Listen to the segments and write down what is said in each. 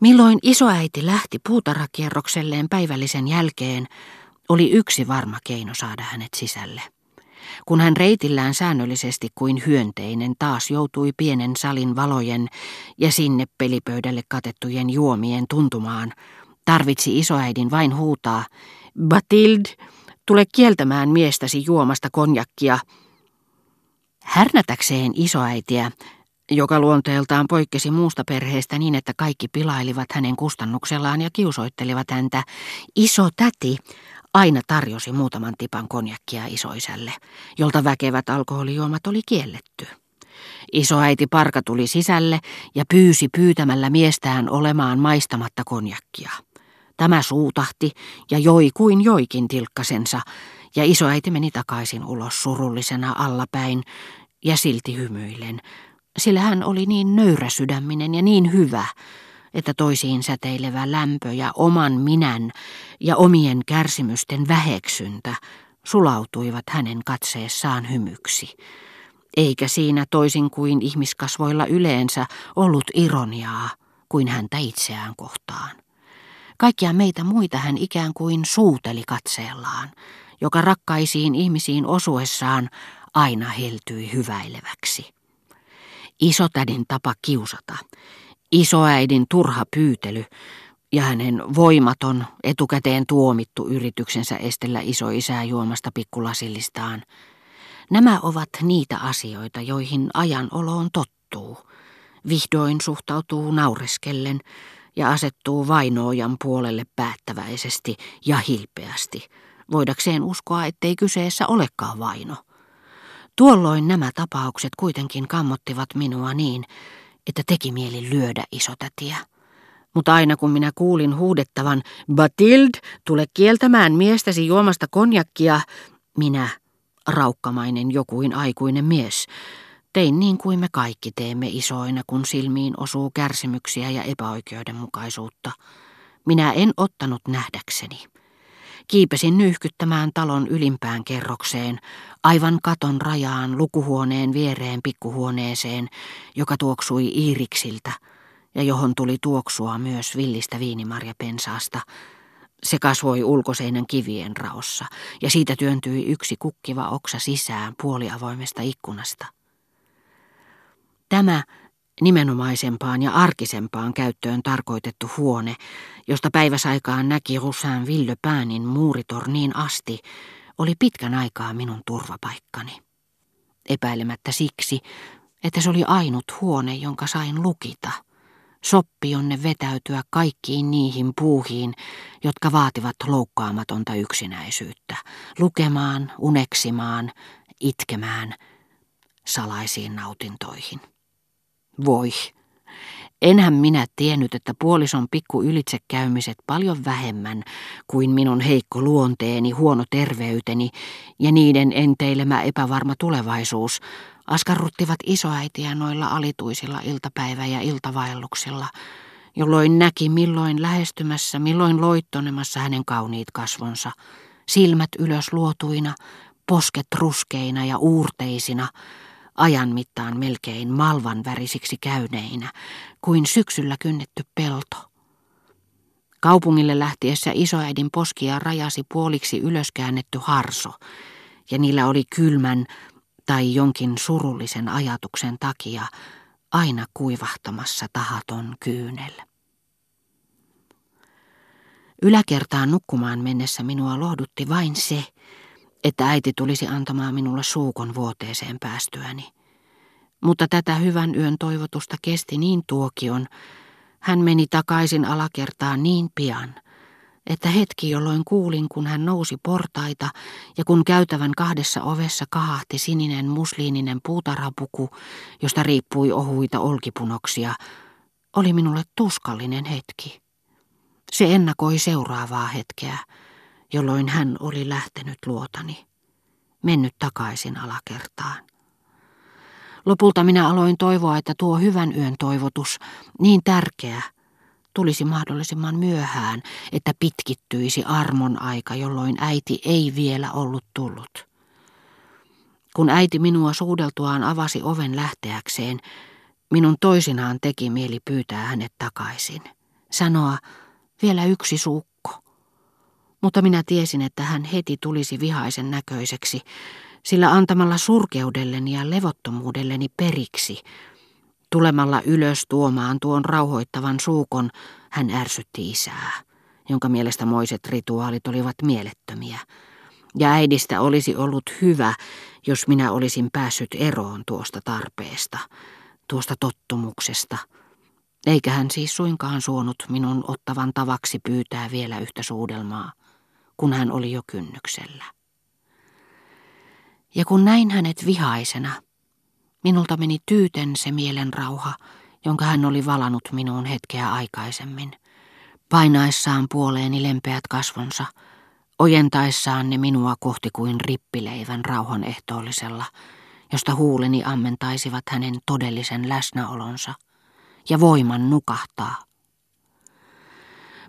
Milloin isoäiti lähti puutarhakierrokselleen päivällisen jälkeen, oli yksi varma keino saada hänet sisälle. Kun hän reitillään säännöllisesti kuin hyönteinen taas joutui pienen salin valojen ja sinne pelipöydälle katettujen juomien tuntumaan, tarvitsi isoäidin vain huutaa, Batild, tule kieltämään miestäsi juomasta konjakkia. Härnätäkseen isoäitiä, joka luonteeltaan poikkesi muusta perheestä niin, että kaikki pilailivat hänen kustannuksellaan ja kiusoittelivat häntä, iso täti aina tarjosi muutaman tipan konjakkia isoisälle, jolta väkevät alkoholijuomat oli kielletty. Isoäiti Parka tuli sisälle ja pyysi pyytämällä miestään olemaan maistamatta konjakkia. Tämä suutahti ja joi kuin joikin tilkkasensa, ja isoäiti meni takaisin ulos surullisena allapäin ja silti hymyillen, sillä hän oli niin nöyräsydäminen ja niin hyvä, että toisiin säteilevä lämpö ja oman minän ja omien kärsimysten väheksyntä sulautuivat hänen katseessaan hymyksi. Eikä siinä toisin kuin ihmiskasvoilla yleensä ollut ironiaa kuin häntä itseään kohtaan. Kaikkia meitä muita hän ikään kuin suuteli katseellaan, joka rakkaisiin ihmisiin osuessaan aina heltyi hyväileväksi. Isotädin tapa kiusata, isoäidin turha pyytely ja hänen voimaton, etukäteen tuomittu yrityksensä estellä isoisää juomasta pikkulasillistaan. Nämä ovat niitä asioita, joihin ajan oloon tottuu. Vihdoin suhtautuu naureskellen ja asettuu vainoojan puolelle päättäväisesti ja hilpeästi, voidakseen uskoa, ettei kyseessä olekaan vaino. Tuolloin nämä tapaukset kuitenkin kammottivat minua niin, että teki mieli lyödä isotätiä. Mutta aina kun minä kuulin huudettavan, Batild, tule kieltämään miestäsi juomasta konjakkia, minä, raukkamainen jokuin aikuinen mies, tein niin kuin me kaikki teemme isoina, kun silmiin osuu kärsimyksiä ja epäoikeudenmukaisuutta. Minä en ottanut nähdäkseni. Kiipesin nyhkyttämään talon ylimpään kerrokseen, aivan katon rajaan lukuhuoneen viereen pikkuhuoneeseen, joka tuoksui iiriksiltä ja johon tuli tuoksua myös villistä viinimarjapensaasta. Se kasvoi ulkoseinän kivien raossa ja siitä työntyi yksi kukkiva oksa sisään puoliavoimesta ikkunasta. Tämä nimenomaisempaan ja arkisempaan käyttöön tarkoitettu huone, josta päiväsaikaan näki Russan Villöpäänin muuritorniin asti, oli pitkän aikaa minun turvapaikkani. Epäilemättä siksi, että se oli ainut huone, jonka sain lukita. Soppi jonne vetäytyä kaikkiin niihin puuhiin, jotka vaativat loukkaamatonta yksinäisyyttä. Lukemaan, uneksimaan, itkemään, salaisiin nautintoihin. Voi. Enhän minä tiennyt, että puolison pikku ylitsekäymiset paljon vähemmän kuin minun heikko luonteeni, huono terveyteni ja niiden enteilemä epävarma tulevaisuus askarruttivat isoäitiä noilla alituisilla iltapäivä- ja iltavaelluksilla, jolloin näki milloin lähestymässä, milloin loittonemassa hänen kauniit kasvonsa, silmät ylös luotuina, posket ruskeina ja uurteisina, ajan mittaan melkein malvan värisiksi käyneinä, kuin syksyllä kynnetty pelto. Kaupungille lähtiessä isoäidin poskia rajasi puoliksi ylöskäännetty harso, ja niillä oli kylmän tai jonkin surullisen ajatuksen takia aina kuivahtamassa tahaton kyynel. Yläkertaan nukkumaan mennessä minua lohdutti vain se, että äiti tulisi antamaan minulle suukon vuoteeseen päästyäni. Mutta tätä hyvän yön toivotusta kesti niin tuokion, hän meni takaisin alakertaan niin pian, että hetki jolloin kuulin, kun hän nousi portaita ja kun käytävän kahdessa ovessa kahahti sininen musliininen puutarhapuku, josta riippui ohuita olkipunoksia, oli minulle tuskallinen hetki. Se ennakoi seuraavaa hetkeä, jolloin hän oli lähtenyt luotani, mennyt takaisin alakertaan. Lopulta minä aloin toivoa, että tuo hyvän yön toivotus, niin tärkeä, tulisi mahdollisimman myöhään, että pitkittyisi armon aika, jolloin äiti ei vielä ollut tullut. Kun äiti minua suudeltuaan avasi oven lähteäkseen, minun toisinaan teki mieli pyytää hänet takaisin. sanoa vielä yksi suukko. Mutta minä tiesin, että hän heti tulisi vihaisen näköiseksi, sillä antamalla surkeudelleni ja levottomuudelleni periksi, tulemalla ylös tuomaan tuon rauhoittavan suukon, hän ärsytti isää, jonka mielestä moiset rituaalit olivat mielettömiä. Ja äidistä olisi ollut hyvä, jos minä olisin päässyt eroon tuosta tarpeesta, tuosta tottumuksesta. Eikä hän siis suinkaan suonut minun ottavan tavaksi pyytää vielä yhtä suudelmaa, kun hän oli jo kynnyksellä. Ja kun näin hänet vihaisena, minulta meni tyyten se mielenrauha, jonka hän oli valannut minuun hetkeä aikaisemmin, painaessaan puoleeni lempeät kasvonsa, ojentaessaan ne minua kohti kuin rippileivän rauhan ehtoollisella, josta huuleni ammentaisivat hänen todellisen läsnäolonsa ja voiman nukahtaa.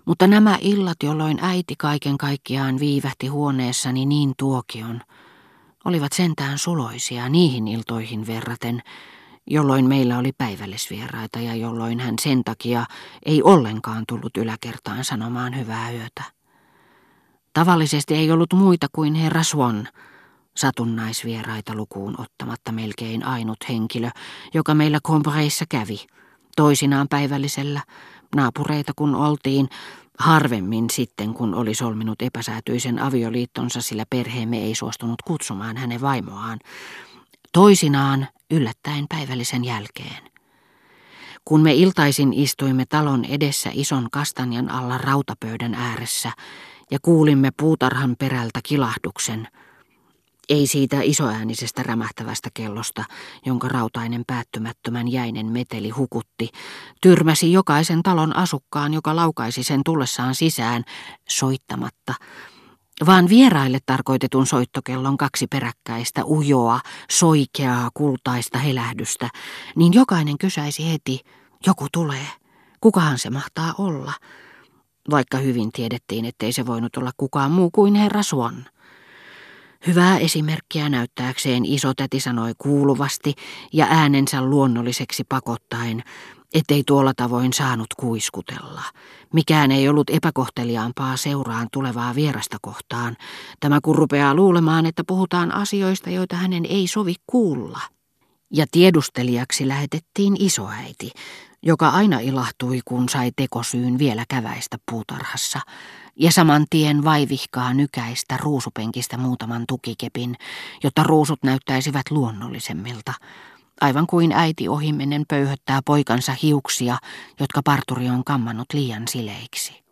Mutta nämä illat, jolloin äiti kaiken kaikkiaan viivähti huoneessani niin tuokion, olivat sentään suloisia niihin iltoihin verraten, jolloin meillä oli päivällisvieraita ja jolloin hän sen takia ei ollenkaan tullut yläkertaan sanomaan hyvää yötä. Tavallisesti ei ollut muita kuin herra Swan, satunnaisvieraita lukuun ottamatta melkein ainut henkilö, joka meillä kompreissa kävi, toisinaan päivällisellä, naapureita kun oltiin, Harvemmin sitten, kun oli solminut epäsäätyisen avioliittonsa, sillä perheemme ei suostunut kutsumaan hänen vaimoaan. Toisinaan yllättäen päivällisen jälkeen. Kun me iltaisin istuimme talon edessä ison kastanjan alla rautapöydän ääressä ja kuulimme puutarhan perältä kilahduksen – ei siitä isoäänisestä rämähtävästä kellosta, jonka rautainen päättymättömän jäinen meteli hukutti, tyrmäsi jokaisen talon asukkaan, joka laukaisi sen tullessaan sisään, soittamatta, vaan vieraille tarkoitetun soittokellon kaksi peräkkäistä, ujoa, soikeaa, kultaista helähdystä, niin jokainen kysäisi heti, joku tulee, kukahan se mahtaa olla, vaikka hyvin tiedettiin, ettei se voinut olla kukaan muu kuin herra Swan. Hyvää esimerkkiä näyttääkseen isotäti sanoi kuuluvasti ja äänensä luonnolliseksi pakottaen, ettei tuolla tavoin saanut kuiskutella. Mikään ei ollut epäkohteliaampaa seuraan tulevaa vierasta kohtaan. Tämä kun rupeaa luulemaan, että puhutaan asioista, joita hänen ei sovi kuulla. Ja tiedustelijaksi lähetettiin isoäiti, joka aina ilahtui, kun sai tekosyyn vielä käväistä puutarhassa, ja saman tien vaivihkaa nykäistä ruusupenkistä muutaman tukikepin, jotta ruusut näyttäisivät luonnollisemmilta, aivan kuin äiti ohimennen pöyhöttää poikansa hiuksia, jotka parturi on kammannut liian sileiksi.